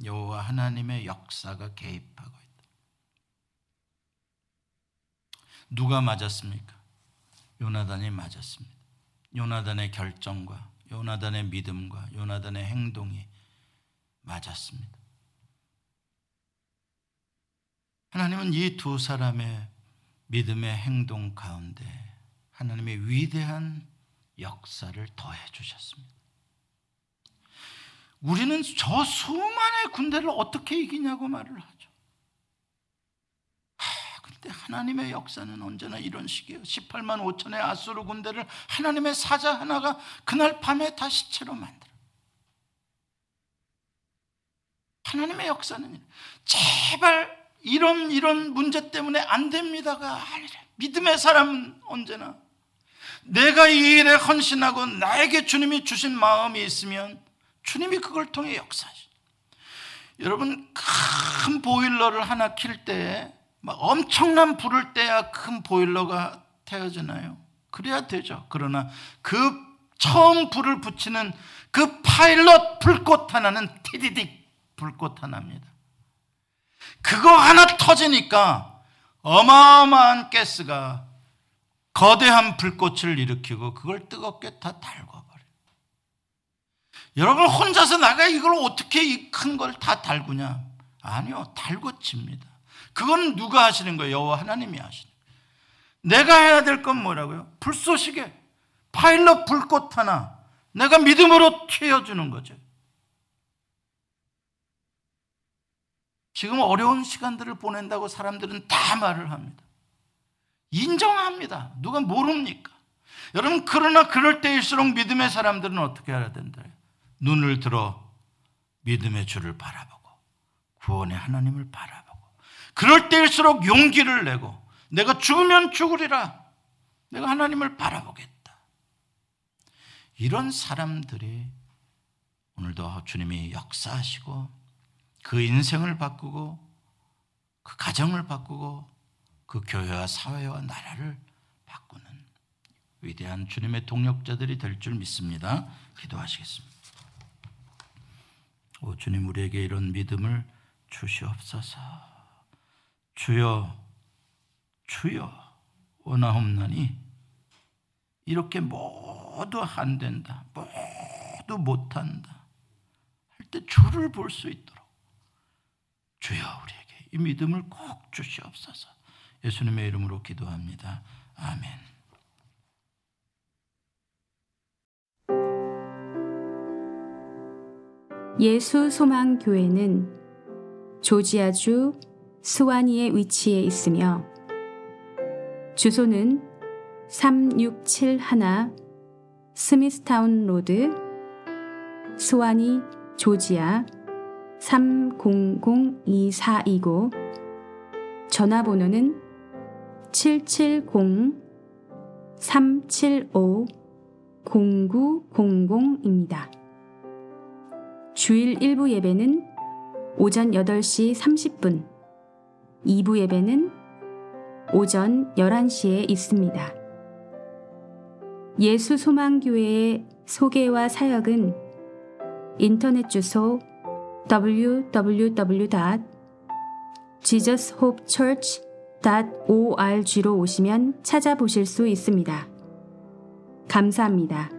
여호와 하나님의 역사가 개입하고 있다. 누가 맞았습니까? 요나단이 맞았습니다. 요나단의 결정과 요나단의 믿음과 요나단의 행동이 맞았습니다. 하나님은 이 두 사람의 믿음의 행동 가운데 하나님의 위대한 역사를 더해 주셨습니다. 우리는 저 수많은 군대를 어떻게 이기냐고 말을 하죠. 하, 근데 하나님의 역사는 언제나 이런 식이에요. 18만 5천의 아수르 군대를 하나님의 사자 하나가 그날 밤에 다 시체로 만들어. 하나님의 역사는 제발 이런 이런 문제 때문에 안 됩니다가 아니라 믿음의 사람은 언제나 내가 이 일에 헌신하고 나에게 주님이 주신 마음이 있으면 주님이 그걸 통해 역사하시. 여러분 큰 보일러를 하나 킬때 엄청난 불을 떼야 큰 보일러가 태워지나요? 그래야 되죠. 그러나 그 처음 불을 붙이는 그 파일럿 불꽃 하나는 티디딕 불꽃 하나입니다. 그거 하나 터지니까 어마어마한 가스가 거대한 불꽃을 일으키고 그걸 뜨겁게 다 달고 여러분 혼자서 나가 이걸 어떻게 이 큰 걸 다 달구냐? 아니요, 달고칩니다. 그건 누가 하시는 거예요? 여호와 하나님이 하시는 거예요. 내가 해야 될 건 뭐라고요? 불쏘시개, 파일럿 불꽃 하나 내가 믿음으로 튀어주는 거죠. 지금 어려운 시간들을 보낸다고 사람들은 다 말을 합니다. 인정합니다. 누가 모릅니까? 여러분, 그러나 그럴 때일수록 믿음의 사람들은 어떻게 해야 된다? 눈을 들어 믿음의 주를 바라보고 구원의 하나님을 바라보고 그럴 때일수록 용기를 내고 내가 죽으면 죽으리라 내가 하나님을 바라보겠다 이런 사람들이 오늘도 주님이 역사하시고 그 인생을 바꾸고 그 가정을 바꾸고 그 교회와 사회와 나라를 바꾸는 위대한 주님의 동력자들이 될 줄 믿습니다. 기도하시겠습니다. 오 주님 우리에게 이런 믿음을 주시옵소서. 주여 주여 원하옵나니 이렇게 모두 안 된다. 모두 못한다. 할 때 주를 볼 수 있도록 주여 우리에게 이 믿음을 꼭 주시옵소서. 예수님의 이름으로 기도합니다. 아멘. 예수 소망 교회는 조지아주 스와니에 위치해 있으며 주소는 3671 Smithtown Road 스와니 조지아 300-2429 전화번호는 770-375-0900입니다. 주일 1부 예배는 오전 8시 30분, 2부 예배는 오전 11시에 있습니다. 예수 소망교회의 소개와 사역은 인터넷 주소 www.jesushopechurch.org로 오시면 찾아보실 수 있습니다. 감사합니다.